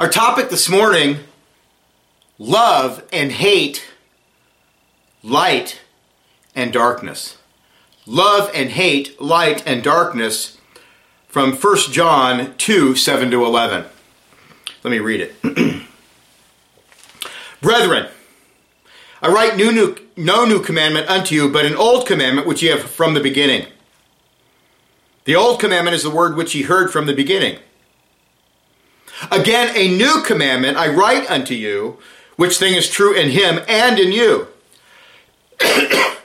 Our topic this morning love and hate, light and darkness. Love and hate, light and darkness from 1 John 2 7 to 11. Let me read it. Brethren, I write new, new, no new commandment unto you, but an old commandment which ye have from the beginning. The old commandment is the word which ye heard from the beginning. Again, a new commandment I write unto you, which thing is true in him and in you.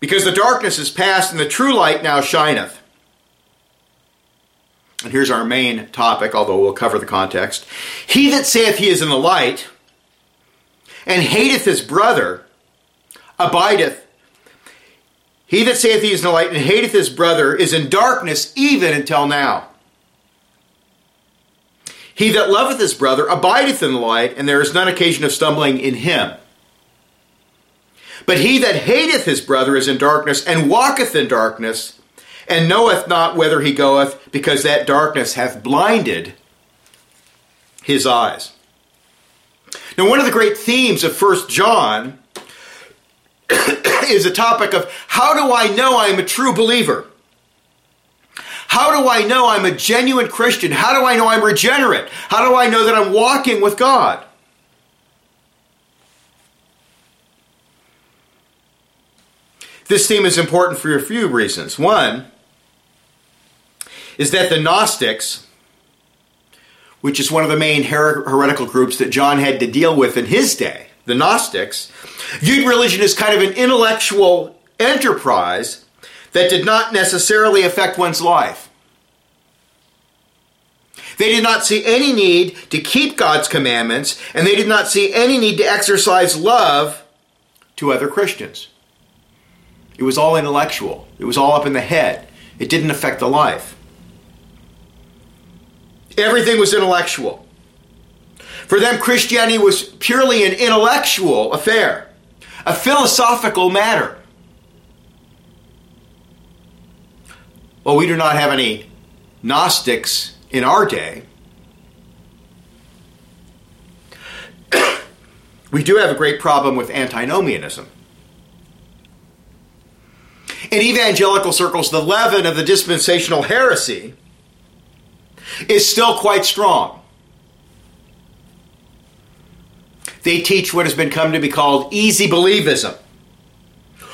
because the darkness is past and the true light now shineth. And here's our main topic, although we'll cover the context. He that saith he is in the light, and hateth his brother, abideth. He that saith he is in the light, and hateth his brother, is in darkness even until now. He that loveth his brother abideth in the light, and there is none occasion of stumbling in him. But he that hateth his brother is in darkness, and walketh in darkness, and knoweth not whither he goeth, because that darkness hath blinded his eyes. Now, one of the great themes of First John is the topic of how do I know I am a true believer? How do I know I'm a genuine Christian? How do I know I'm regenerate? How do I know that I'm walking with God? This theme is important for a few reasons. One is that the Gnostics, which is one of the main her- heretical groups that John had to deal with in his day, the Gnostics, viewed religion as kind of an intellectual enterprise that did not necessarily affect one's life. They did not see any need to keep God's commandments, and they did not see any need to exercise love to other Christians. It was all intellectual, it was all up in the head. It didn't affect the life. Everything was intellectual. For them, Christianity was purely an intellectual affair, a philosophical matter. Well, we do not have any Gnostics in our day. we do have a great problem with antinomianism. In evangelical circles, the leaven of the dispensational heresy is still quite strong. They teach what has been come to be called easy believism,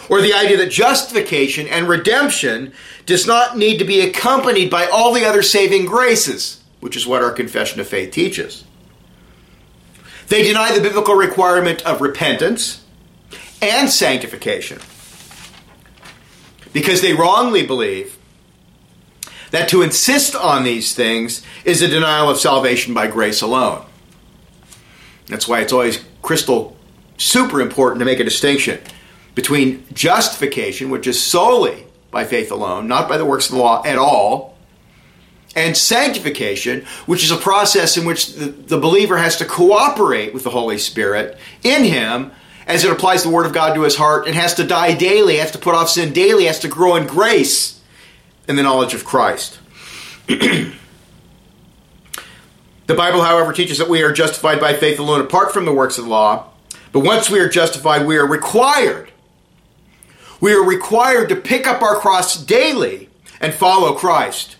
or the idea that justification and redemption does not need to be accompanied by all the other saving graces, which is what our confession of faith teaches. They deny the biblical requirement of repentance and sanctification because they wrongly believe that to insist on these things is a denial of salvation by grace alone. That's why it's always crystal super important to make a distinction between justification, which is solely by faith alone, not by the works of the law at all, and sanctification, which is a process in which the, the believer has to cooperate with the Holy Spirit in him as it applies the Word of God to his heart and has to die daily, has to put off sin daily, has to grow in grace in the knowledge of Christ. the Bible, however, teaches that we are justified by faith alone apart from the works of the law. But once we are justified, we are required. We are required to pick up our cross daily and follow Christ.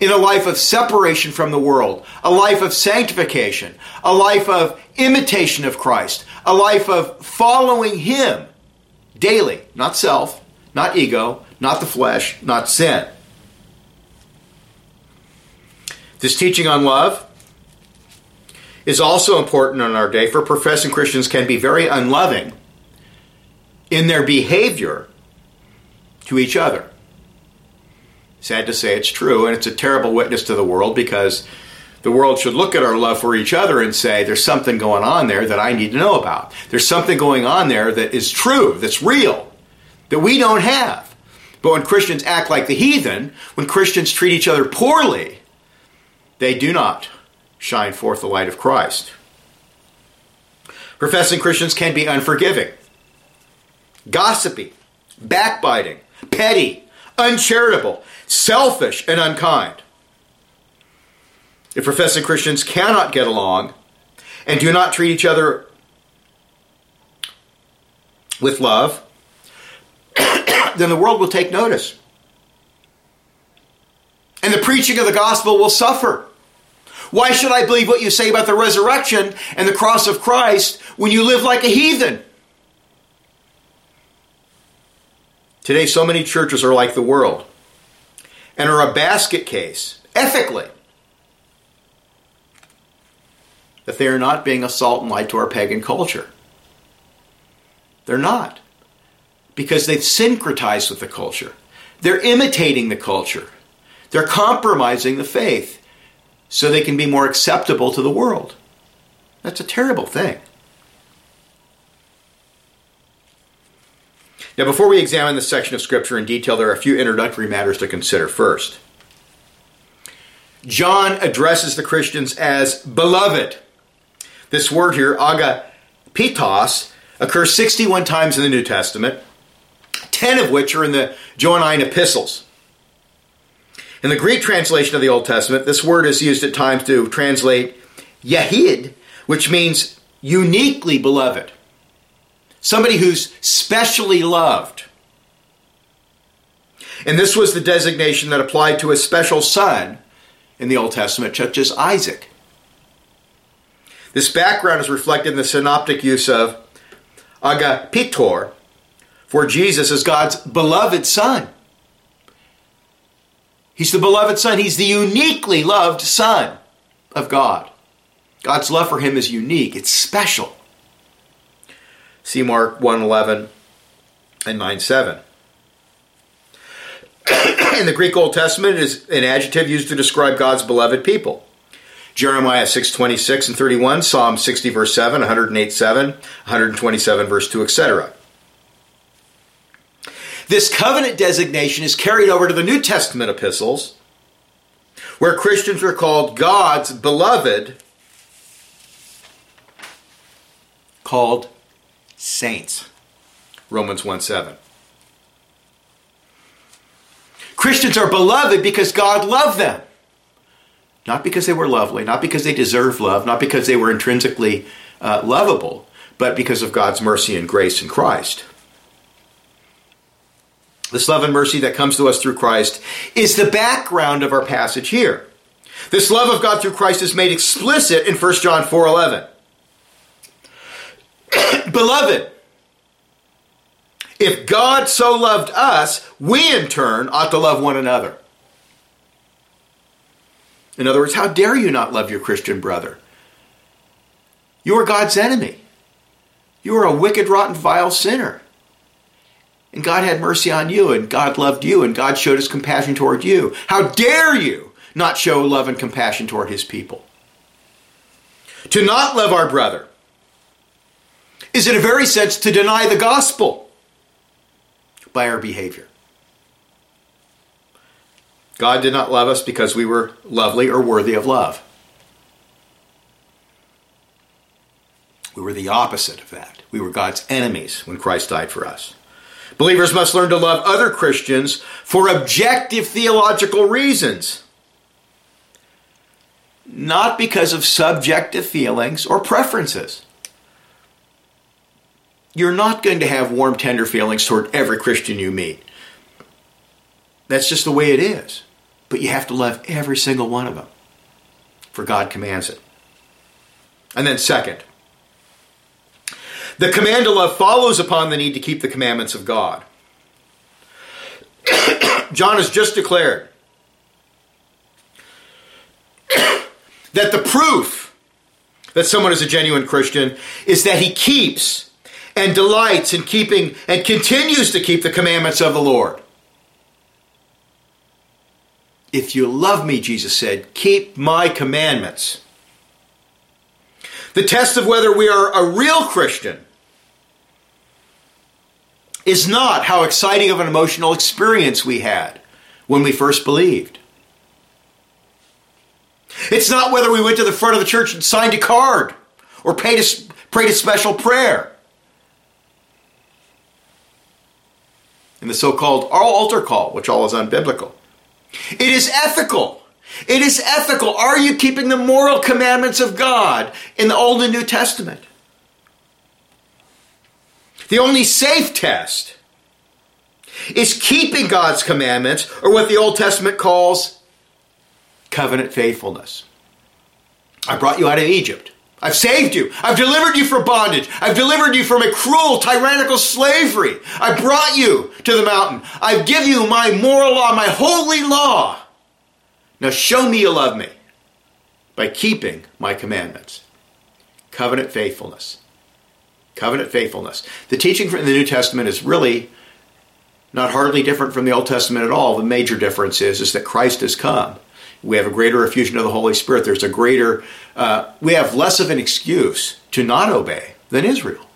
In a life of separation from the world, a life of sanctification, a life of imitation of Christ, a life of following Him daily, not self, not ego, not the flesh, not sin. This teaching on love is also important in our day, for professing Christians can be very unloving in their behavior to each other. Sad to say it's true, and it's a terrible witness to the world because the world should look at our love for each other and say, there's something going on there that I need to know about. There's something going on there that is true, that's real, that we don't have. But when Christians act like the heathen, when Christians treat each other poorly, they do not shine forth the light of Christ. Professing Christians can be unforgiving, gossipy, backbiting, petty, uncharitable, selfish, and unkind. if professing Christians cannot get along and do not treat each other with love, then the world will take notice. And the preaching of the gospel will suffer. Why should I believe what you say about the resurrection and the cross of Christ when you live like a heathen? Today, so many churches are like the world and are a basket case, ethically, that they are not being a salt and light to our pagan culture. They're not. Because they've syncretized with the culture. They're imitating the culture. They're compromising the faith so they can be more acceptable to the world. That's a terrible thing. Now, before we examine this section of Scripture in detail, there are a few introductory matters to consider first. John addresses the Christians as beloved. This word here, agapitos, occurs 61 times in the New Testament, 10 of which are in the Johannine epistles. In the Greek translation of the Old Testament, this word is used at times to translate Yahid, which means uniquely beloved somebody who's specially loved. And this was the designation that applied to a special son in the Old Testament, such as Isaac. This background is reflected in the synoptic use of agapitos for Jesus as God's beloved son. He's the beloved son. He's the uniquely loved son of God. God's love for him is unique. It's special. See Mark 1.11 and 9.7. In the Greek Old Testament, it is an adjective used to describe God's beloved people. Jeremiah 6.26 and 31, Psalm 60 verse 7, 108 7, 127 verse 2, etc. This covenant designation is carried over to the New Testament epistles, where Christians are called God's beloved, called saints. Romans 1 7. Christians are beloved because God loved them. Not because they were lovely, not because they deserved love, not because they were intrinsically uh, lovable, but because of God's mercy and grace in Christ. This love and mercy that comes to us through Christ is the background of our passage here. This love of God through Christ is made explicit in 1 John 4 11. Beloved, if God so loved us, we in turn ought to love one another. In other words, how dare you not love your Christian brother? You are God's enemy. You are a wicked, rotten, vile sinner. And God had mercy on you, and God loved you, and God showed his compassion toward you. How dare you not show love and compassion toward his people? To not love our brother is in a very sense to deny the gospel by our behavior. God did not love us because we were lovely or worthy of love. We were the opposite of that. We were God's enemies when Christ died for us. Believers must learn to love other Christians for objective theological reasons, not because of subjective feelings or preferences. You're not going to have warm, tender feelings toward every Christian you meet. That's just the way it is. But you have to love every single one of them, for God commands it. And then, second, the command to love follows upon the need to keep the commandments of God. John has just declared that the proof that someone is a genuine Christian is that he keeps and delights in keeping and continues to keep the commandments of the Lord. If you love me, Jesus said, keep my commandments. The test of whether we are a real Christian is not how exciting of an emotional experience we had when we first believed. It's not whether we went to the front of the church and signed a card or paid a, prayed a special prayer. In the so called altar call, which all is unbiblical. It is ethical. It is ethical. Are you keeping the moral commandments of God in the Old and New Testament? The only safe test is keeping God's commandments, or what the Old Testament calls covenant faithfulness. I brought you out of Egypt. I've saved you. I've delivered you from bondage. I've delivered you from a cruel, tyrannical slavery. I brought you to the mountain. I've given you my moral law, my holy law. Now show me you love me by keeping my commandments. Covenant faithfulness. Covenant faithfulness. The teaching from the New Testament is really not hardly different from the Old Testament at all. The major difference is, is that Christ has come. We have a greater effusion of the Holy Spirit. There's a greater, uh, we have less of an excuse to not obey than Israel.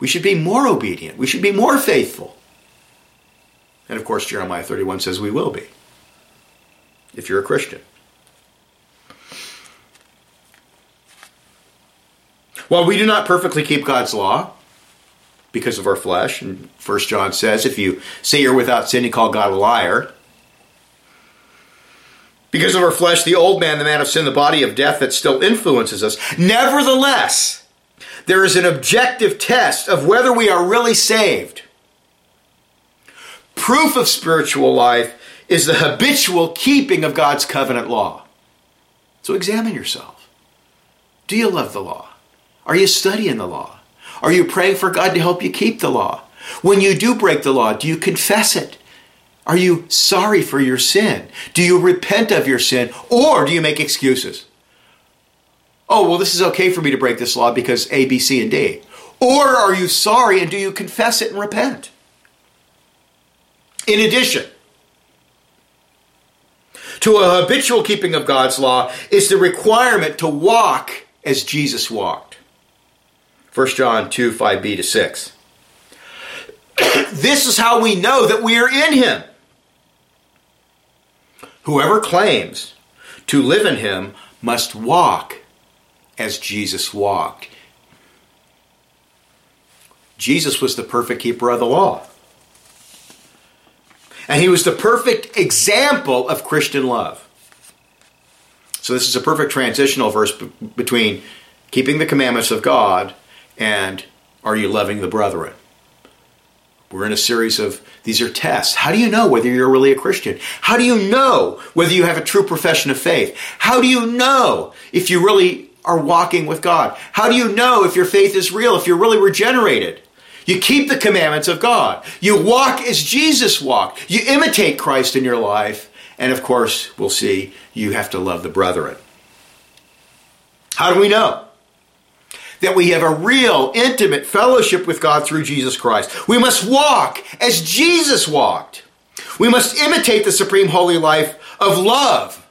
We should be more obedient. We should be more faithful. And of course, Jeremiah 31 says we will be if you're a Christian. While we do not perfectly keep God's law because of our flesh, and 1 John says, if you say you're without sin, you call God a liar. Because of our flesh, the old man, the man of sin, the body of death that still influences us. Nevertheless, there is an objective test of whether we are really saved. Proof of spiritual life is the habitual keeping of God's covenant law. So examine yourself. Do you love the law? Are you studying the law? Are you praying for God to help you keep the law? When you do break the law, do you confess it? Are you sorry for your sin? Do you repent of your sin? Or do you make excuses? Oh, well, this is okay for me to break this law because A, B, C, and D. Or are you sorry and do you confess it and repent? In addition, to a habitual keeping of God's law is the requirement to walk as Jesus walked. 1 John 2 5b to 6. this is how we know that we are in Him. Whoever claims to live in Him must walk as Jesus walked. Jesus was the perfect keeper of the law. And he was the perfect example of Christian love. So, this is a perfect transitional verse between keeping the commandments of God and are you loving the brethren? We're in a series of these are tests. How do you know whether you're really a Christian? How do you know whether you have a true profession of faith? How do you know if you really are walking with God? How do you know if your faith is real, if you're really regenerated? You keep the commandments of God. You walk as Jesus walked. You imitate Christ in your life. And of course, we'll see you have to love the brethren. How do we know? That we have a real, intimate fellowship with God through Jesus Christ. We must walk as Jesus walked. We must imitate the supreme holy life of love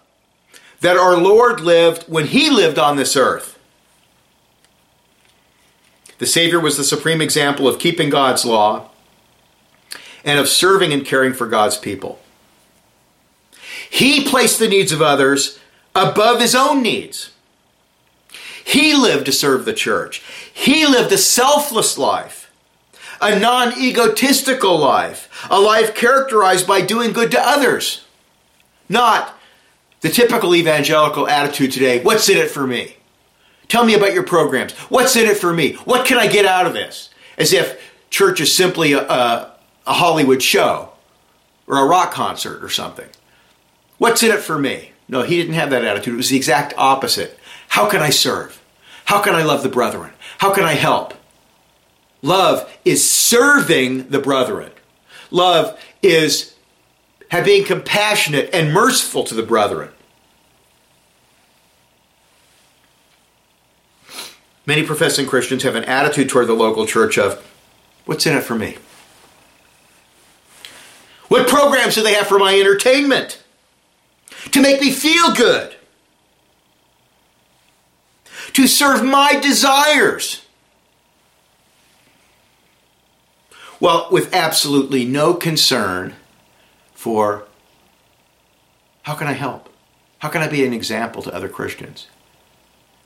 that our Lord lived when he lived on this earth. The Savior was the supreme example of keeping God's law and of serving and caring for God's people. He placed the needs of others above his own needs. He lived to serve the church. He lived a selfless life, a non egotistical life, a life characterized by doing good to others. Not the typical evangelical attitude today what's in it for me? Tell me about your programs. What's in it for me? What can I get out of this? As if church is simply a, a, a Hollywood show or a rock concert or something. What's in it for me? No, he didn't have that attitude. It was the exact opposite. How can I serve? How can I love the brethren? How can I help? Love is serving the brethren. Love is being compassionate and merciful to the brethren. Many professing Christians have an attitude toward the local church of, what's in it for me? What programs do they have for my entertainment? To make me feel good? To serve my desires? Well, with absolutely no concern for how can I help? How can I be an example to other Christians?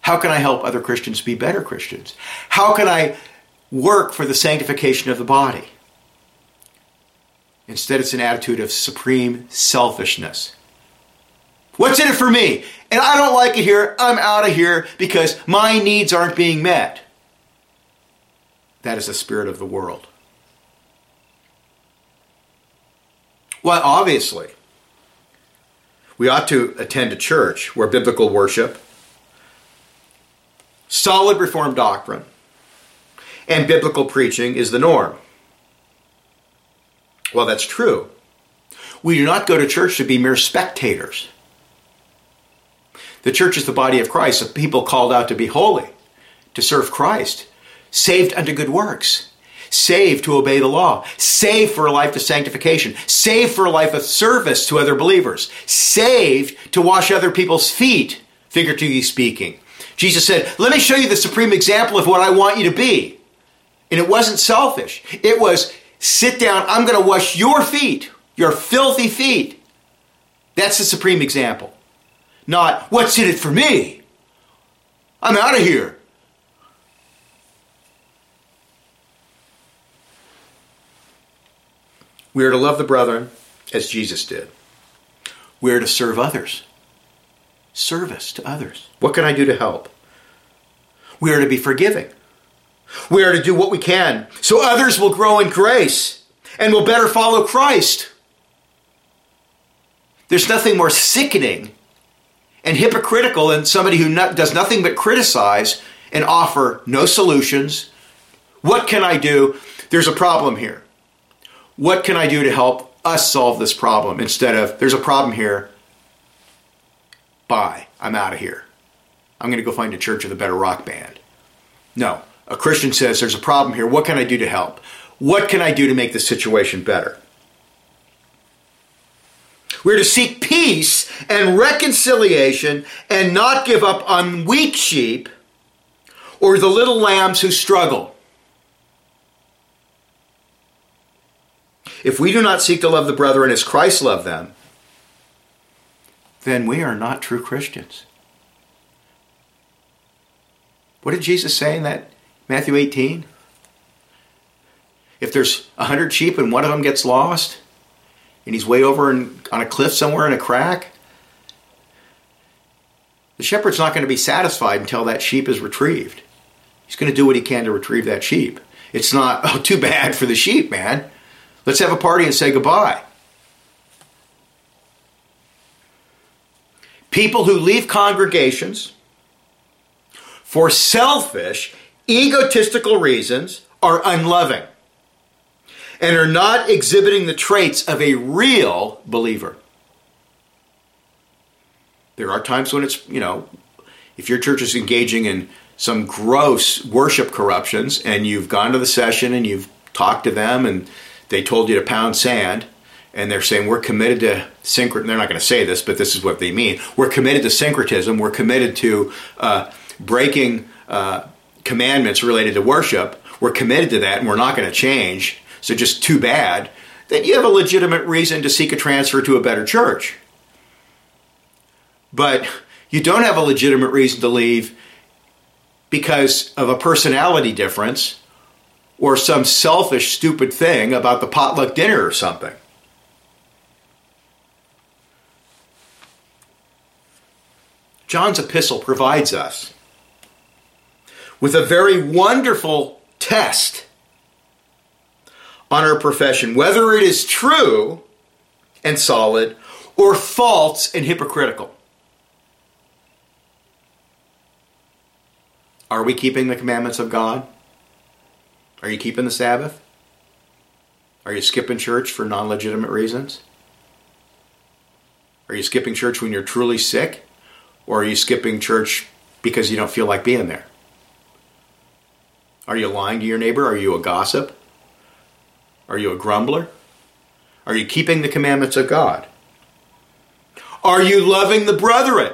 How can I help other Christians be better Christians? How can I work for the sanctification of the body? Instead, it's an attitude of supreme selfishness. What's in it for me? And I don't like it here. I'm out of here because my needs aren't being met. That is the spirit of the world. Well, obviously, we ought to attend a church where biblical worship, solid Reformed doctrine, and biblical preaching is the norm. Well, that's true. We do not go to church to be mere spectators. The church is the body of Christ, a people called out to be holy, to serve Christ, saved unto good works, saved to obey the law, saved for a life of sanctification, saved for a life of service to other believers, saved to wash other people's feet, figuratively speaking. Jesus said, Let me show you the supreme example of what I want you to be. And it wasn't selfish. It was sit down, I'm going to wash your feet, your filthy feet. That's the supreme example. Not, what's in it for me? I'm out of here. We are to love the brethren as Jesus did. We are to serve others. Service to others. What can I do to help? We are to be forgiving. We are to do what we can so others will grow in grace and will better follow Christ. There's nothing more sickening and hypocritical and somebody who not, does nothing but criticize and offer no solutions. What can I do? There's a problem here. What can I do to help us solve this problem instead of there's a problem here. Bye. I'm out of here. I'm going to go find a church with a better rock band. No. A Christian says there's a problem here. What can I do to help? What can I do to make the situation better? We're to seek peace and reconciliation and not give up on weak sheep or the little lambs who struggle. If we do not seek to love the brethren as Christ loved them, then we are not true Christians. What did Jesus say in that Matthew 18? If there's a hundred sheep and one of them gets lost, and he's way over in, on a cliff somewhere in a crack, the shepherd's not going to be satisfied until that sheep is retrieved. He's going to do what he can to retrieve that sheep. It's not, oh, too bad for the sheep, man. Let's have a party and say goodbye. People who leave congregations for selfish, egotistical reasons are unloving and are not exhibiting the traits of a real believer. There are times when it's, you know, if your church is engaging in some gross worship corruptions and you've gone to the session and you've talked to them and they told you to pound sand and they're saying we're committed to syncretism. They're not going to say this, but this is what they mean. We're committed to syncretism. We're committed to uh, breaking uh, commandments related to worship. We're committed to that and we're not going to change so just too bad, then you have a legitimate reason to seek a transfer to a better church. But you don't have a legitimate reason to leave because of a personality difference or some selfish, stupid thing about the potluck dinner or something. John's epistle provides us with a very wonderful test on our profession, whether it is true and solid or false and hypocritical. Are we keeping the commandments of God? Are you keeping the Sabbath? Are you skipping church for non legitimate reasons? Are you skipping church when you're truly sick? Or are you skipping church because you don't feel like being there? Are you lying to your neighbor? Are you a gossip? Are you a grumbler? Are you keeping the commandments of God? Are you loving the brethren?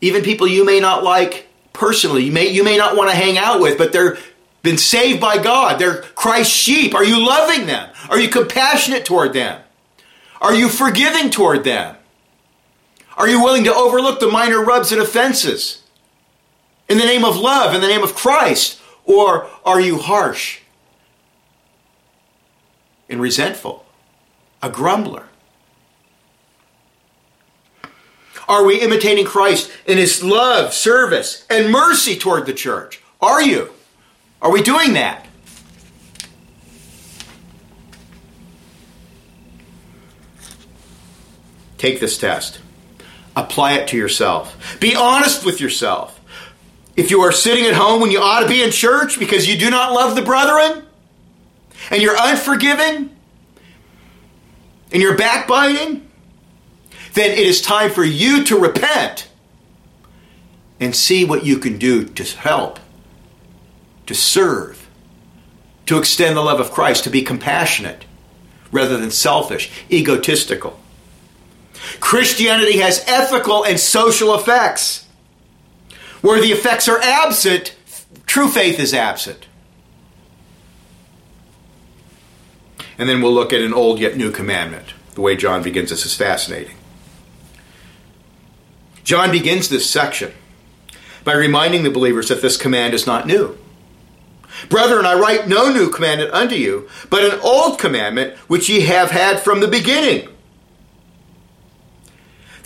Even people you may not like personally, you may, you may not want to hang out with, but they're been saved by God. They're Christ's sheep. Are you loving them? Are you compassionate toward them? Are you forgiving toward them? Are you willing to overlook the minor rubs and offenses? In the name of love, in the name of Christ, or are you harsh and resentful, a grumbler? Are we imitating Christ in his love, service, and mercy toward the church? Are you? Are we doing that? Take this test. Apply it to yourself. Be honest with yourself. If you are sitting at home when you ought to be in church because you do not love the brethren, and you're unforgiving, and you're backbiting, then it is time for you to repent and see what you can do to help, to serve, to extend the love of Christ, to be compassionate rather than selfish, egotistical. Christianity has ethical and social effects. Where the effects are absent, true faith is absent. And then we'll look at an old yet new commandment. The way John begins this is fascinating. John begins this section by reminding the believers that this command is not new. Brethren, I write no new commandment unto you, but an old commandment which ye have had from the beginning.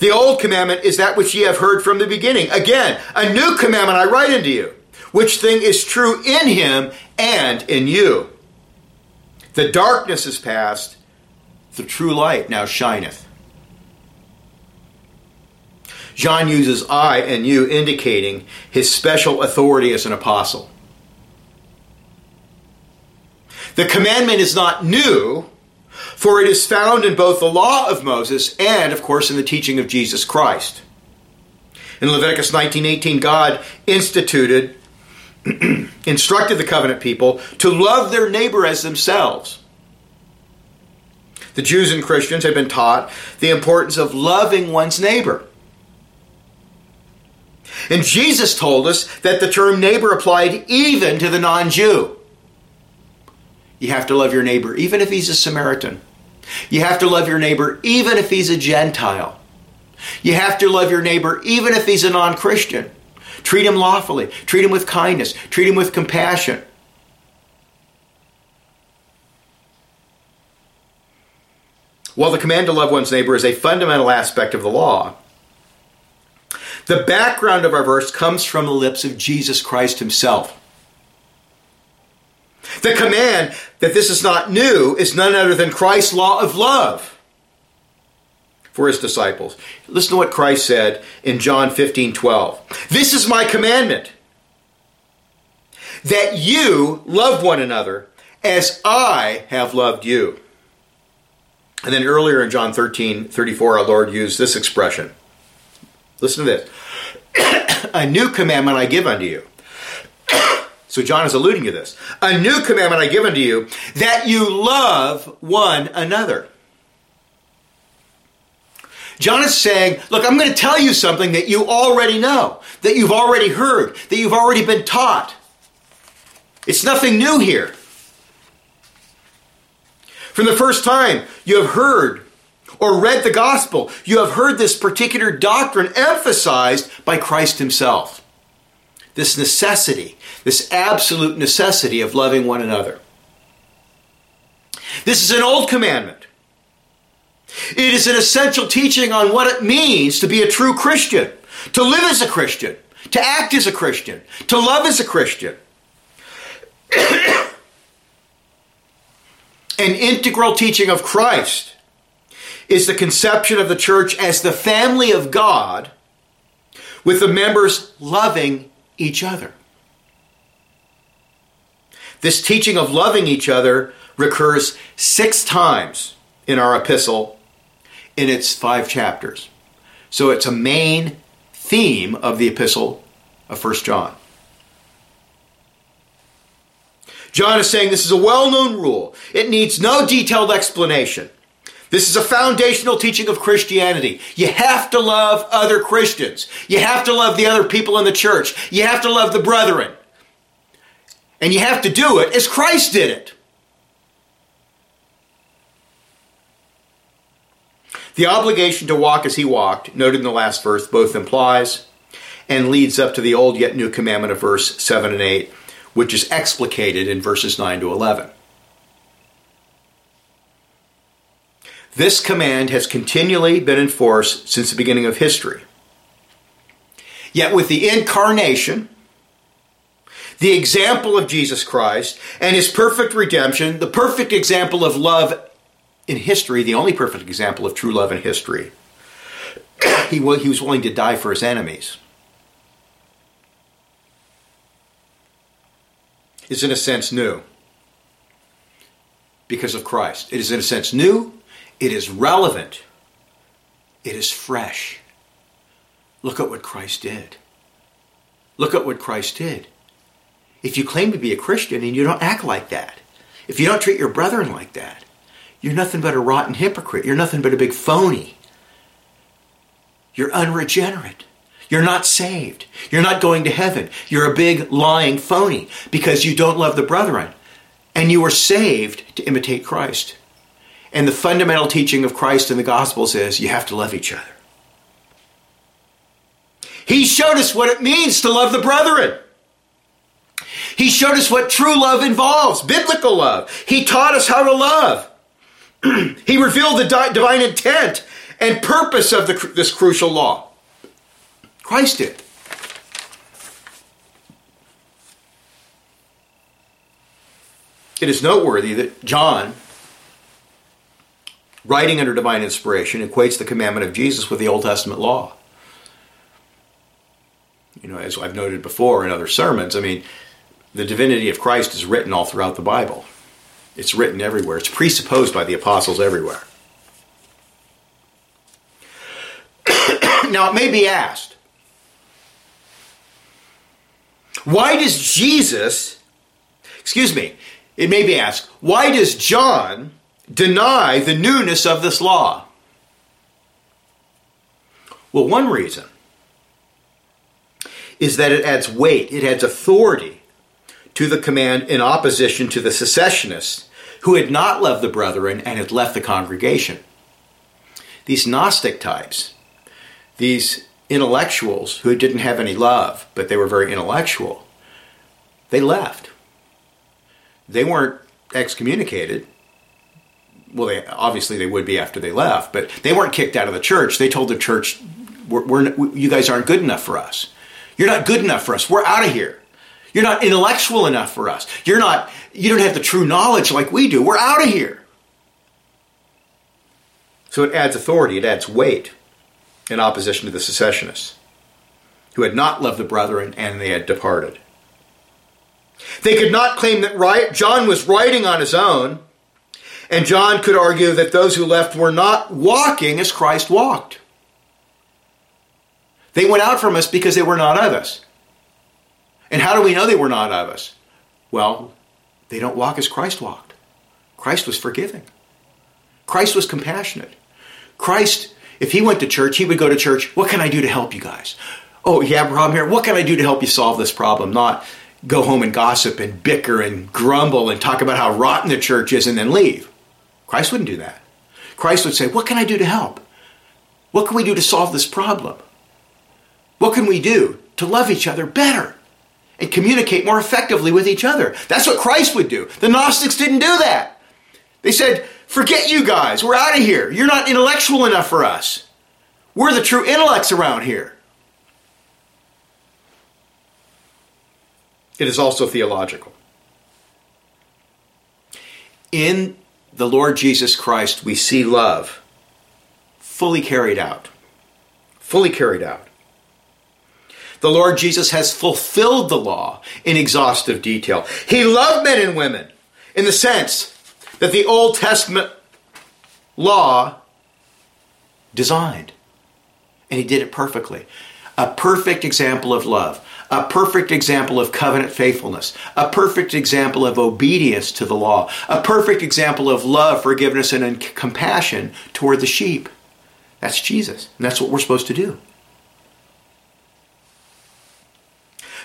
The old commandment is that which ye have heard from the beginning. Again, a new commandment I write unto you, which thing is true in him and in you. The darkness is past, the true light now shineth. John uses I and you, indicating his special authority as an apostle. The commandment is not new, for it is found in both the law of Moses and, of course, in the teaching of Jesus Christ. In Leviticus 19:18, God instituted, instructed the covenant people to love their neighbor as themselves. The Jews and Christians had been taught the importance of loving one's neighbor. And Jesus told us that the term neighbor applied even to the non Jew. You have to love your neighbor, even if he's a Samaritan. You have to love your neighbor, even if he's a Gentile. You have to love your neighbor, even if he's a non Christian. Treat him lawfully, treat him with kindness, treat him with compassion. While the command to love one's neighbor is a fundamental aspect of the law, the background of our verse comes from the lips of Jesus Christ himself. The command that this is not new is none other than Christ's law of love for his disciples. Listen to what Christ said in John 15 12. This is my commandment that you love one another as I have loved you. And then earlier in John 13 34, our Lord used this expression. Listen to this. A new commandment I give unto you. So John is alluding to this. A new commandment I give unto you, that you love one another. John is saying, look, I'm going to tell you something that you already know, that you've already heard, that you've already been taught. It's nothing new here. From the first time you have heard or read the gospel, you have heard this particular doctrine emphasized by Christ Himself. This necessity, this absolute necessity of loving one another. This is an old commandment. It is an essential teaching on what it means to be a true Christian, to live as a Christian, to act as a Christian, to love as a Christian. An integral teaching of Christ is the conception of the church as the family of God with the members loving each other. This teaching of loving each other recurs six times in our epistle in its five chapters. So it's a main theme of the epistle of 1 John. John is saying this is a well known rule. It needs no detailed explanation. This is a foundational teaching of Christianity. You have to love other Christians. You have to love the other people in the church. You have to love the brethren. And you have to do it as Christ did it. The obligation to walk as he walked, noted in the last verse, both implies and leads up to the old yet new commandment of verse 7 and 8 which is explicated in verses 9 to 11. This command has continually been enforced since the beginning of history. Yet with the incarnation, the example of Jesus Christ, and his perfect redemption, the perfect example of love in history, the only perfect example of true love in history, he was willing to die for his enemies. Is in a sense new because of Christ. It is in a sense new, it is relevant, it is fresh. Look at what Christ did. Look at what Christ did. If you claim to be a Christian and you don't act like that, if you don't treat your brethren like that, you're nothing but a rotten hypocrite. You're nothing but a big phony. You're unregenerate. You're not saved. You're not going to heaven. You're a big lying phony because you don't love the brethren. And you were saved to imitate Christ. And the fundamental teaching of Christ in the Gospels is you have to love each other. He showed us what it means to love the brethren. He showed us what true love involves, biblical love. He taught us how to love. he revealed the di- divine intent and purpose of the, this crucial law. Christ did. It is noteworthy that John, writing under divine inspiration, equates the commandment of Jesus with the Old Testament law. You know, as I've noted before in other sermons, I mean, the divinity of Christ is written all throughout the Bible. It's written everywhere. It's presupposed by the apostles everywhere. now, it may be asked why does Jesus, excuse me, it may be asked, why does John deny the newness of this law? Well, one reason is that it adds weight, it adds authority to the command in opposition to the secessionists who had not loved the brethren and had left the congregation. These Gnostic types, these intellectuals who didn't have any love, but they were very intellectual, they left. They weren't excommunicated. Well, they, obviously they would be after they left, but they weren't kicked out of the church. They told the church, we're, we're, "You guys aren't good enough for us. You're not good enough for us. We're out of here." You're not intellectual enough for us. You're not, you don't have the true knowledge like we do. We're out of here. So it adds authority, it adds weight in opposition to the secessionists who had not loved the brethren and they had departed. They could not claim that John was writing on his own, and John could argue that those who left were not walking as Christ walked. They went out from us because they were not of us. And how do we know they were not of us? Well, they don't walk as Christ walked. Christ was forgiving. Christ was compassionate. Christ, if he went to church, he would go to church, what can I do to help you guys? Oh, you have a problem here? What can I do to help you solve this problem? Not go home and gossip and bicker and grumble and talk about how rotten the church is and then leave. Christ wouldn't do that. Christ would say, What can I do to help? What can we do to solve this problem? What can we do to love each other better? and communicate more effectively with each other. That's what Christ would do. The Gnostics didn't do that. They said, forget you guys. We're out of here. You're not intellectual enough for us. We're the true intellects around here. It is also theological. In the Lord Jesus Christ, we see love fully carried out. Fully carried out the Lord Jesus has fulfilled the law in exhaustive detail. He loved men and women in the sense that the Old Testament law designed. And he did it perfectly. A perfect example of love, a perfect example of covenant faithfulness, a perfect example of obedience to the law, a perfect example of love, forgiveness, and compassion toward the sheep. That's Jesus. And that's what we're supposed to do.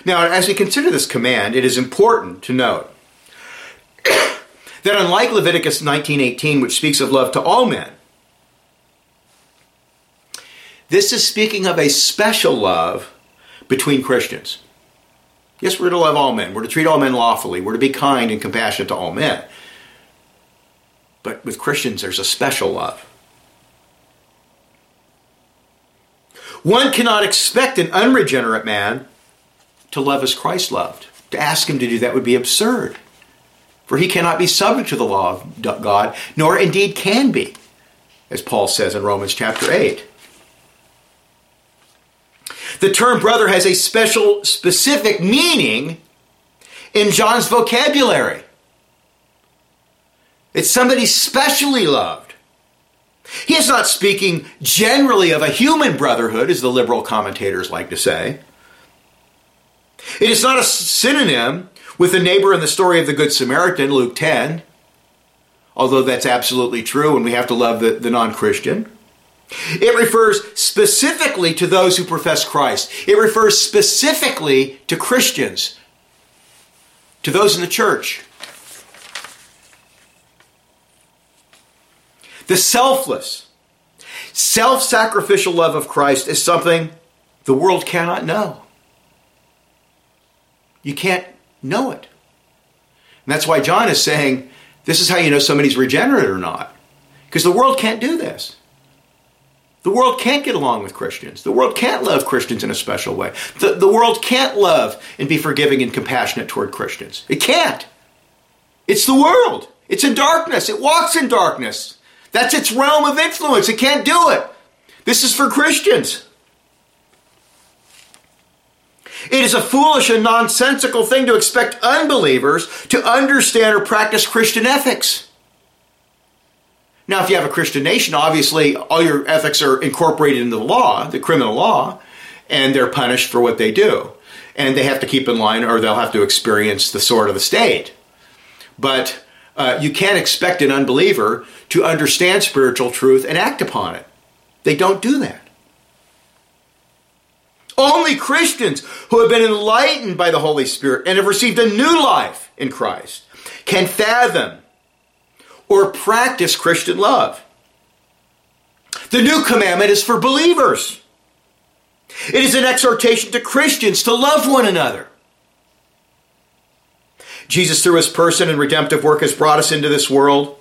Now, as we consider this command, it is important to note that unlike Leviticus 19:18 which speaks of love to all men, this is speaking of a special love between Christians. Yes, we're to love all men. We're to treat all men lawfully. We're to be kind and compassionate to all men. But with Christians, there's a special love. One cannot expect an unregenerate man to love as Christ loved. To ask him to do that would be absurd. For he cannot be subject to the law of God, nor indeed can be, as Paul says in Romans chapter 8. The term brother has a special, specific meaning in John's vocabulary. It's somebody specially loved. He is not speaking generally of a human brotherhood, as the liberal commentators like to say. It is not a synonym with the neighbor in the story of the Good Samaritan, Luke 10, although that's absolutely true and we have to love the, the non Christian. It refers specifically to those who profess Christ. It refers specifically to Christians, to those in the church. The selfless, self sacrificial love of Christ is something the world cannot know. You can't know it. And that's why John is saying this is how you know somebody's regenerate or not. Because the world can't do this. The world can't get along with Christians. The world can't love Christians in a special way. The, the world can't love and be forgiving and compassionate toward Christians. It can't. It's the world. It's in darkness. It walks in darkness. That's its realm of influence. It can't do it. This is for Christians. It is a foolish and nonsensical thing to expect unbelievers to understand or practice Christian ethics. Now, if you have a Christian nation, obviously all your ethics are incorporated into the law, the criminal law, and they're punished for what they do. And they have to keep in line or they'll have to experience the sword of the state. But uh, you can't expect an unbeliever to understand spiritual truth and act upon it. They don't do that. Only Christians who have been enlightened by the Holy Spirit and have received a new life in Christ can fathom or practice Christian love. The new commandment is for believers. It is an exhortation to Christians to love one another. Jesus, through his person and redemptive work, has brought us into this world,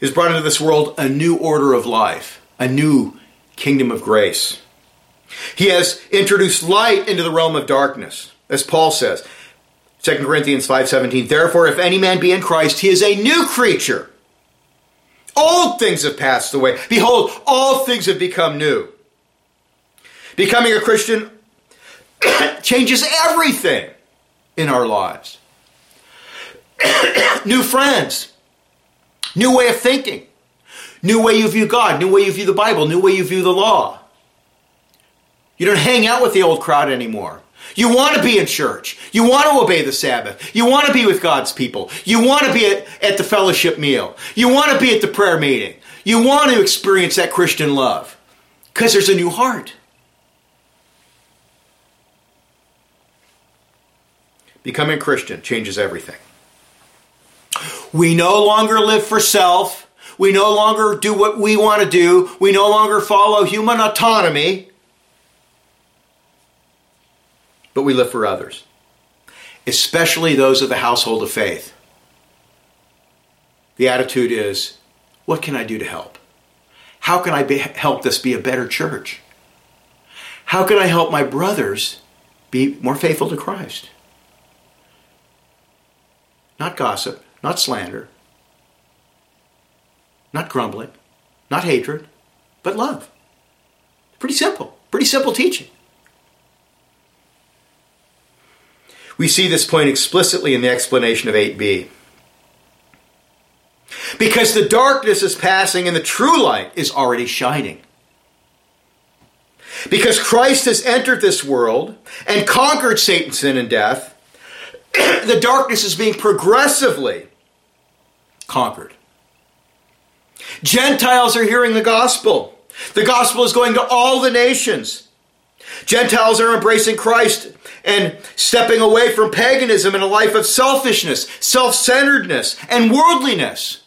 has brought into this world a new order of life, a new kingdom of grace. He has introduced light into the realm of darkness, as Paul says. 2 Corinthians 5:17 Therefore if any man be in Christ he is a new creature. Old things have passed away. Behold, all things have become new. Becoming a Christian changes everything in our lives. new friends, new way of thinking, new way you view God, new way you view the Bible, new way you view the law. You don't hang out with the old crowd anymore. You want to be in church. You want to obey the Sabbath. You want to be with God's people. You want to be at, at the fellowship meal. You want to be at the prayer meeting. You want to experience that Christian love because there's a new heart. Becoming Christian changes everything. We no longer live for self. We no longer do what we want to do. We no longer follow human autonomy. But we live for others, especially those of the household of faith. The attitude is, what can I do to help? How can I be, help this be a better church? How can I help my brothers be more faithful to Christ? Not gossip, not slander, not grumbling, not hatred, but love. Pretty simple. Pretty simple teaching. We see this point explicitly in the explanation of 8b. Because the darkness is passing and the true light is already shining. Because Christ has entered this world and conquered Satan, sin, and death, the darkness is being progressively conquered. Gentiles are hearing the gospel. The gospel is going to all the nations. Gentiles are embracing Christ and stepping away from paganism and a life of selfishness, self centeredness, and worldliness.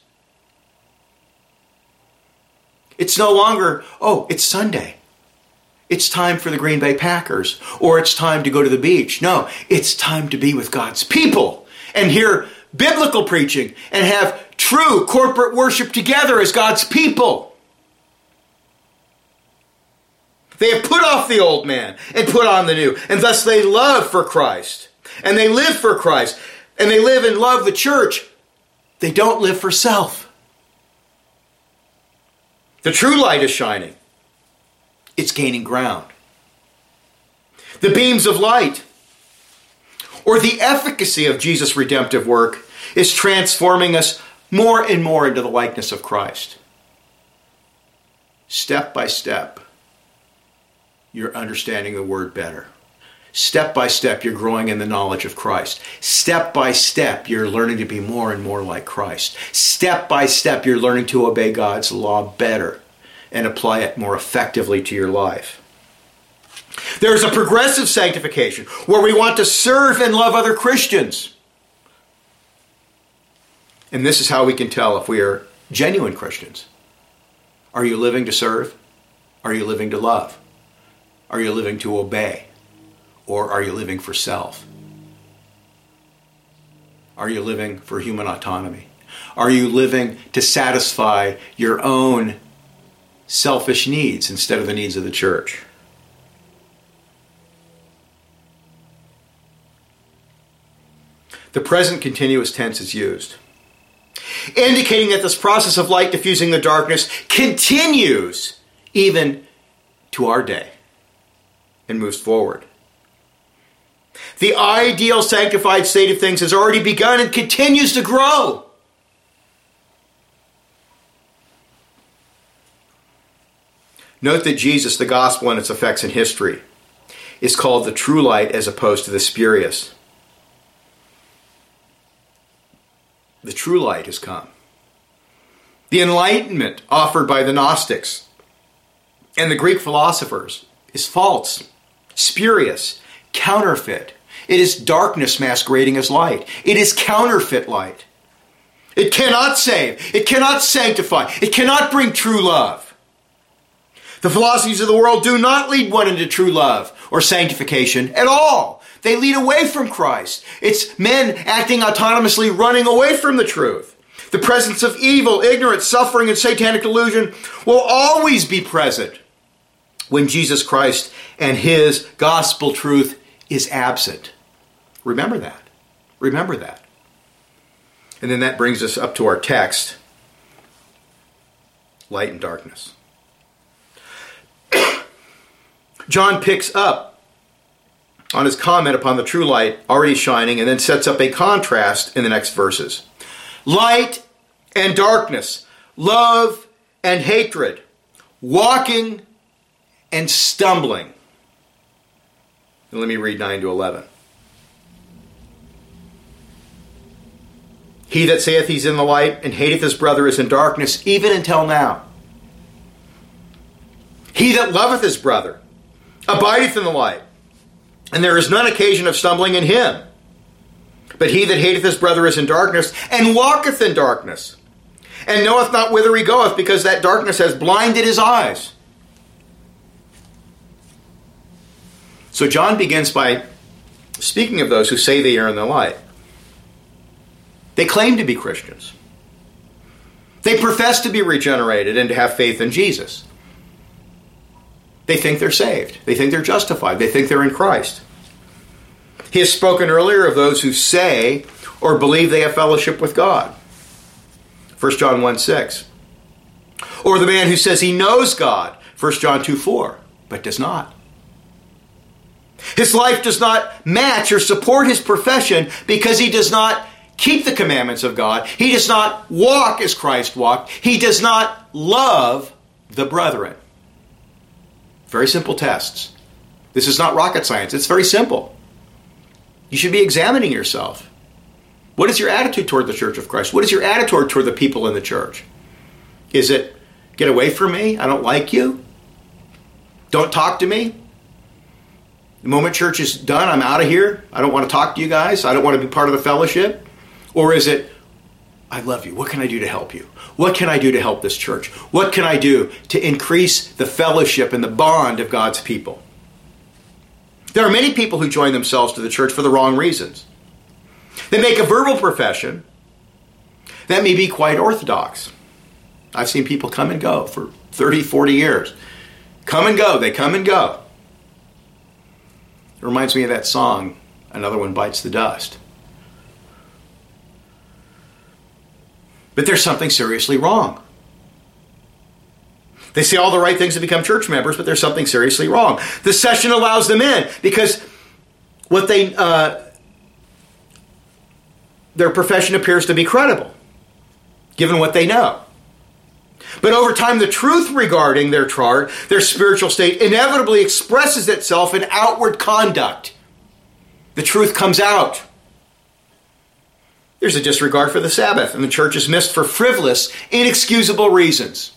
It's no longer, oh, it's Sunday. It's time for the Green Bay Packers, or it's time to go to the beach. No, it's time to be with God's people and hear biblical preaching and have true corporate worship together as God's people. They have put off the old man and put on the new. And thus they love for Christ. And they live for Christ. And they live and love the church. They don't live for self. The true light is shining. It's gaining ground. The beams of light, or the efficacy of Jesus' redemptive work, is transforming us more and more into the likeness of Christ. Step by step, you're understanding the word better. Step by step, you're growing in the knowledge of Christ. Step by step, you're learning to be more and more like Christ. Step by step, you're learning to obey God's law better and apply it more effectively to your life. There's a progressive sanctification where we want to serve and love other Christians. And this is how we can tell if we are genuine Christians. Are you living to serve? Are you living to love? Are you living to obey? Or are you living for self? Are you living for human autonomy? Are you living to satisfy your own selfish needs instead of the needs of the church? The present continuous tense is used, indicating that this process of light diffusing the darkness continues even to our day and moves forward. The ideal sanctified state of things has already begun and continues to grow. Note that Jesus, the gospel, and its effects in history is called the true light as opposed to the spurious. The true light has come. The enlightenment offered by the Gnostics and the Greek philosophers is false, spurious, counterfeit. It is darkness masquerading as light. It is counterfeit light. It cannot save. It cannot sanctify. It cannot bring true love. The philosophies of the world do not lead one into true love or sanctification at all. They lead away from Christ. It's men acting autonomously, running away from the truth. The presence of evil, ignorance, suffering, and satanic delusion will always be present when Jesus Christ and his gospel truth is absent. Remember that. Remember that. And then that brings us up to our text light and darkness. John picks up on his comment upon the true light already shining and then sets up a contrast in the next verses. Light and darkness, love and hatred, walking and stumbling. And let me read 9 to 11. He that saith he's in the light and hateth his brother is in darkness, even until now. He that loveth his brother abideth in the light, and there is none occasion of stumbling in him. But he that hateth his brother is in darkness, and walketh in darkness, and knoweth not whither he goeth, because that darkness has blinded his eyes. So John begins by speaking of those who say they are in the light. They claim to be Christians. They profess to be regenerated and to have faith in Jesus. They think they're saved. They think they're justified. They think they're in Christ. He has spoken earlier of those who say or believe they have fellowship with God. 1 John 1 6. Or the man who says he knows God. 1 John 2 4, but does not. His life does not match or support his profession because he does not keep the commandments of God. He does not walk as Christ walked. He does not love the brethren. Very simple tests. This is not rocket science, it's very simple. You should be examining yourself. What is your attitude toward the church of Christ? What is your attitude toward the people in the church? Is it, get away from me? I don't like you? Don't talk to me? The moment church is done, I'm out of here. I don't want to talk to you guys. I don't want to be part of the fellowship. Or is it, I love you. What can I do to help you? What can I do to help this church? What can I do to increase the fellowship and the bond of God's people? There are many people who join themselves to the church for the wrong reasons. They make a verbal profession that may be quite orthodox. I've seen people come and go for 30, 40 years. come and go. They come and go. It reminds me of that song, Another One Bites the Dust. But there's something seriously wrong. They say all the right things to become church members, but there's something seriously wrong. The session allows them in because what they uh, their profession appears to be credible, given what they know. But over time, the truth regarding their chart, their spiritual state, inevitably expresses itself in outward conduct. The truth comes out. There's a disregard for the Sabbath, and the church is missed for frivolous, inexcusable reasons.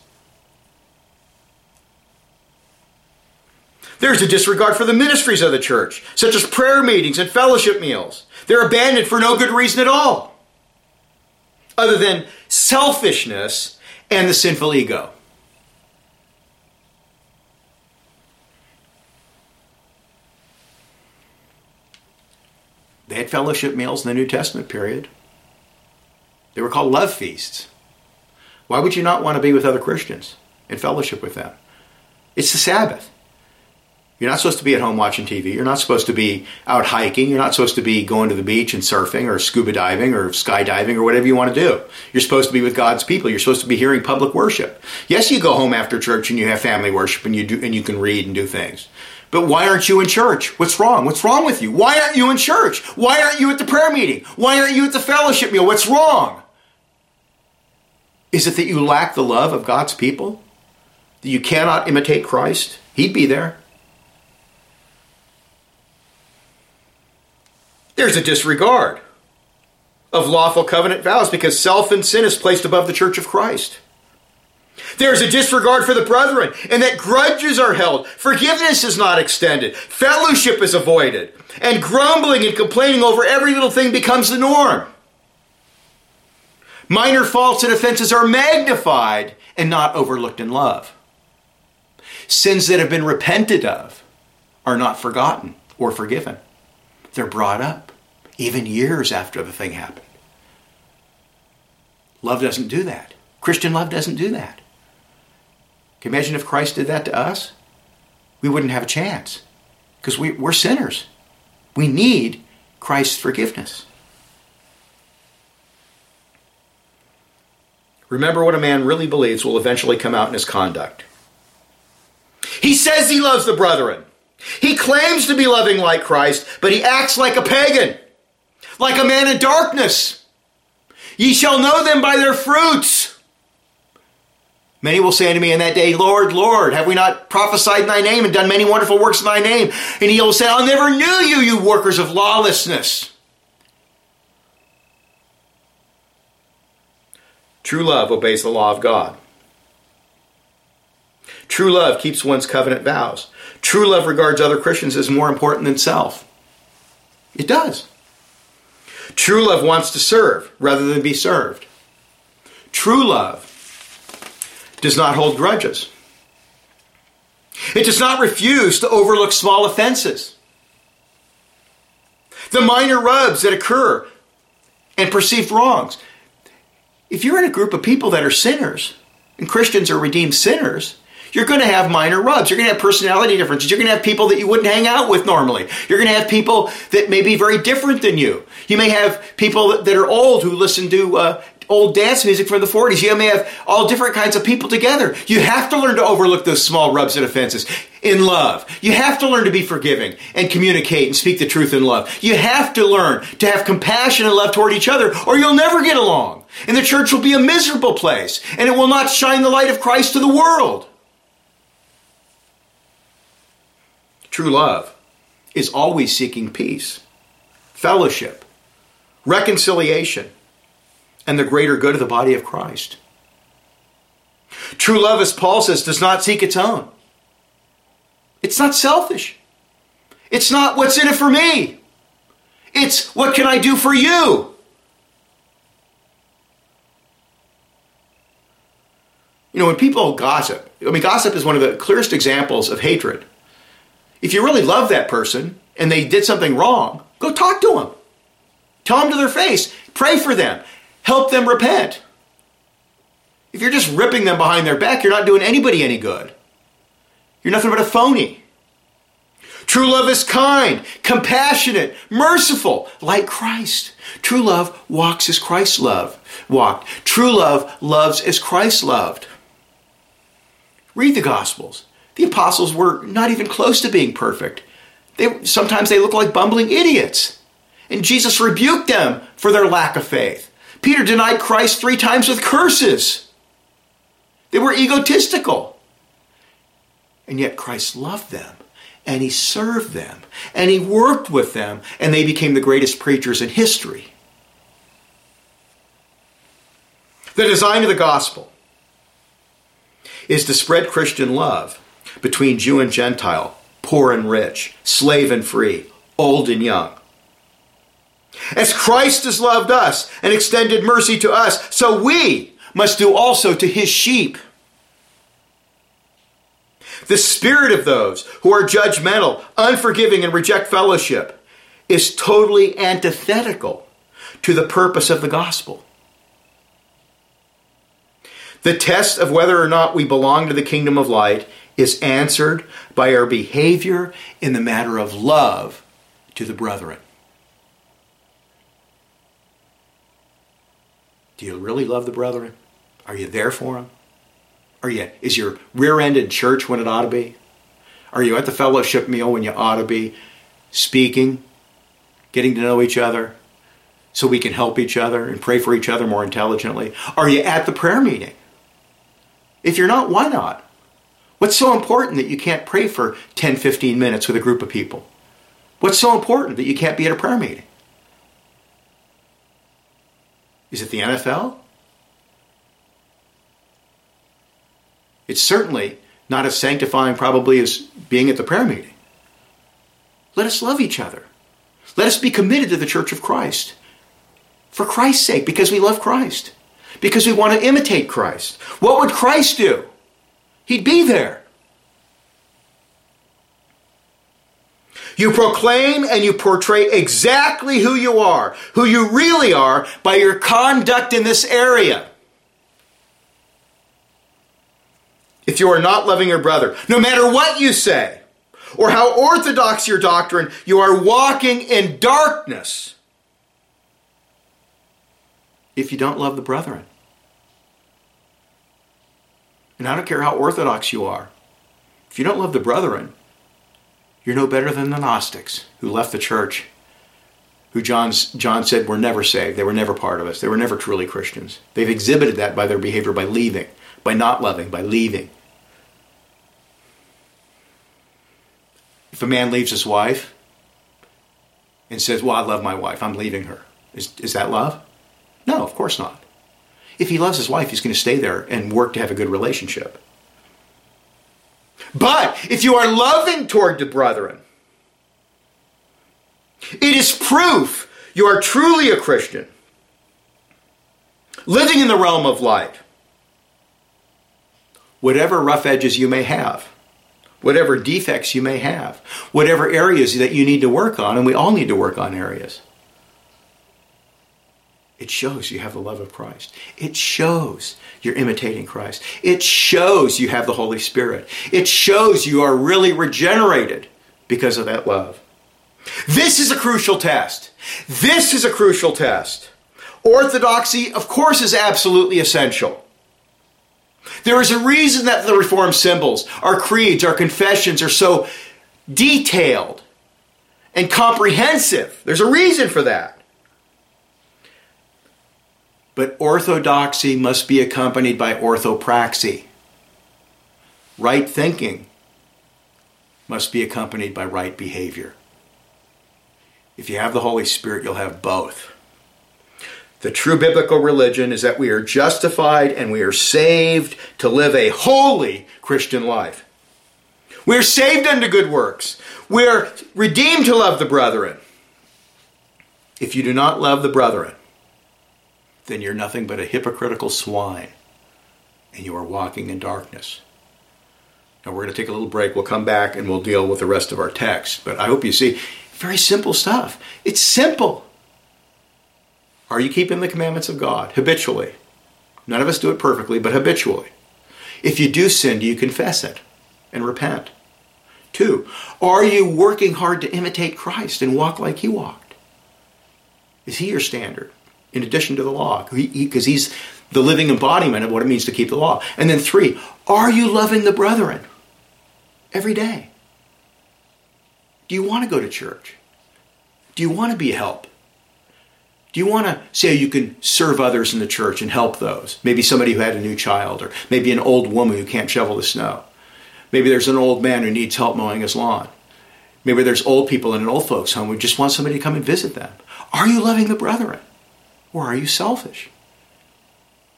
There's a disregard for the ministries of the church, such as prayer meetings and fellowship meals. They're abandoned for no good reason at all, other than selfishness and the sinful ego. They had fellowship meals in the New Testament period. They were called love feasts. Why would you not want to be with other Christians and fellowship with them? It's the Sabbath. You're not supposed to be at home watching TV. You're not supposed to be out hiking. You're not supposed to be going to the beach and surfing or scuba diving or skydiving or whatever you want to do. You're supposed to be with God's people. You're supposed to be hearing public worship. Yes, you go home after church and you have family worship and you do and you can read and do things. But why aren't you in church? What's wrong? What's wrong with you? Why aren't you in church? Why aren't you at the prayer meeting? Why aren't you at the fellowship meal? What's wrong? Is it that you lack the love of God's people? That you cannot imitate Christ? He'd be there. There's a disregard of lawful covenant vows because self and sin is placed above the church of Christ. There's a disregard for the brethren, and that grudges are held, forgiveness is not extended, fellowship is avoided, and grumbling and complaining over every little thing becomes the norm. Minor faults and offenses are magnified and not overlooked in love. Sins that have been repented of are not forgotten or forgiven. They're brought up even years after the thing happened. Love doesn't do that. Christian love doesn't do that. Can you imagine if Christ did that to us? We wouldn't have a chance because we, we're sinners. We need Christ's forgiveness. Remember what a man really believes will eventually come out in his conduct. He says he loves the brethren. He claims to be loving like Christ, but he acts like a pagan, like a man in darkness. Ye shall know them by their fruits. Many will say unto me in that day, Lord, Lord, have we not prophesied in thy name and done many wonderful works in thy name? And he will say, I never knew you, you workers of lawlessness. True love obeys the law of God. True love keeps one's covenant vows. True love regards other Christians as more important than self. It does. True love wants to serve rather than be served. True love does not hold grudges. It does not refuse to overlook small offenses. The minor rubs that occur and perceived wrongs. If you're in a group of people that are sinners, and Christians are redeemed sinners, you're going to have minor rubs. You're going to have personality differences. You're going to have people that you wouldn't hang out with normally. You're going to have people that may be very different than you. You may have people that are old who listen to uh, old dance music from the 40s. You may have all different kinds of people together. You have to learn to overlook those small rubs and offenses in love. You have to learn to be forgiving and communicate and speak the truth in love. You have to learn to have compassion and love toward each other or you'll never get along. And the church will be a miserable place and it will not shine the light of Christ to the world. True love is always seeking peace, fellowship, reconciliation, and the greater good of the body of Christ. True love, as Paul says, does not seek its own. It's not selfish. It's not what's in it for me. It's what can I do for you? You know, when people gossip, I mean, gossip is one of the clearest examples of hatred. If you really love that person and they did something wrong, go talk to them. Tell them to their face. Pray for them help them repent. If you're just ripping them behind their back, you're not doing anybody any good. You're nothing but a phony. True love is kind, compassionate, merciful, like Christ. True love walks as Christ loved, walked. True love loves as Christ loved. Read the Gospels. The apostles were not even close to being perfect. They, sometimes they look like bumbling idiots. And Jesus rebuked them for their lack of faith. Peter denied Christ three times with curses. They were egotistical. And yet Christ loved them and he served them and he worked with them and they became the greatest preachers in history. The design of the gospel is to spread Christian love between Jew and Gentile, poor and rich, slave and free, old and young. As Christ has loved us and extended mercy to us, so we must do also to his sheep. The spirit of those who are judgmental, unforgiving, and reject fellowship is totally antithetical to the purpose of the gospel. The test of whether or not we belong to the kingdom of light is answered by our behavior in the matter of love to the brethren. Do you really love the brethren? Are you there for them? Are you, is your rear end in church when it ought to be? Are you at the fellowship meal when you ought to be? Speaking, getting to know each other so we can help each other and pray for each other more intelligently? Are you at the prayer meeting? If you're not, why not? What's so important that you can't pray for 10, 15 minutes with a group of people? What's so important that you can't be at a prayer meeting? Is it the NFL? It's certainly not as sanctifying, probably, as being at the prayer meeting. Let us love each other. Let us be committed to the church of Christ. For Christ's sake, because we love Christ. Because we want to imitate Christ. What would Christ do? He'd be there. You proclaim and you portray exactly who you are, who you really are, by your conduct in this area. if you are not loving your brother, no matter what you say or how orthodox your doctrine, you are walking in darkness if you don't love the brethren. And I don't care how orthodox you are, if you don't love the brethren, you're no better than the Gnostics who left the church, who John's, John said were never saved. They were never part of us. They were never truly Christians. They've exhibited that by their behavior, by leaving by not loving, by leaving. If a man leaves his wife and says, Well, I love my wife, I'm leaving her, is, is that love? No, of course not. If he loves his wife, he's going to stay there and work to have a good relationship. But if you are loving toward the brethren, it is proof you are truly a Christian, living in the realm of light whatever rough edges you may have, whatever defects you may have, whatever areas that you need to work on, and we all need to work on areas. It shows you have the love of Christ. It shows you're imitating Christ. It shows you have the Holy Spirit. It shows you are really regenerated because of that love. This is a crucial test. This is a crucial test. Orthodoxy, of course, is absolutely essential. There is a reason that the Reformed symbols, our creeds, our confessions are so detailed and comprehensive. There's a reason for that. But orthodoxy must be accompanied by orthopraxy. Right thinking must be accompanied by right behavior. If you have the Holy Spirit, you'll have both. The true biblical religion is that we are justified and we are saved to live a holy Christian life. We are saved unto good works. We are redeemed to love the brethren. If you do not love the brethren, then you're nothing but a hypocritical swine and you are walking in darkness. Now we're going to take a little break. We'll come back and we'll deal with the rest of our text. But I hope you see very simple stuff. It's simple. Are you keeping the commandments of God habitually? None of us do it perfectly, but habitually. If you do sin, do you confess it? and repent? Two, are you working hard to imitate Christ and walk like he walked? Is he your standard in addition to the law? Because he, he's the living embodiment of what it means to keep the law. And then three, are you loving the brethren every day? Do you want to go to church? Do you want to be a help? Do you want to say you can serve others in the church and help those? Maybe somebody who had a new child, or maybe an old woman who can't shovel the snow. Maybe there's an old man who needs help mowing his lawn. Maybe there's old people in an old folks' home who just want somebody to come and visit them. Are you loving the brethren? Or are you selfish?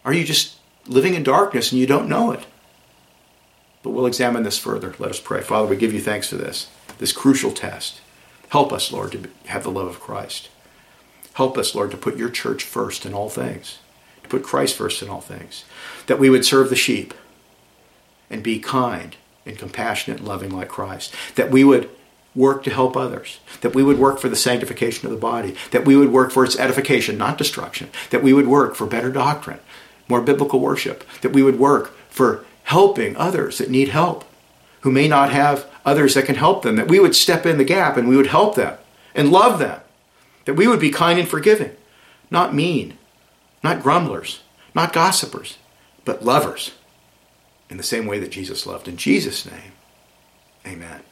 Are you just living in darkness and you don't know it? But we'll examine this further. Let us pray. Father, we give you thanks for this, this crucial test. Help us, Lord, to have the love of Christ. Help us, Lord, to put your church first in all things, to put Christ first in all things, that we would serve the sheep and be kind and compassionate and loving like Christ, that we would work to help others, that we would work for the sanctification of the body, that we would work for its edification, not destruction, that we would work for better doctrine, more biblical worship, that we would work for helping others that need help, who may not have others that can help them, that we would step in the gap and we would help them and love them that we would be kind and forgiving, not mean, not grumblers, not gossipers, but lovers in the same way that Jesus loved. In Jesus' name, amen.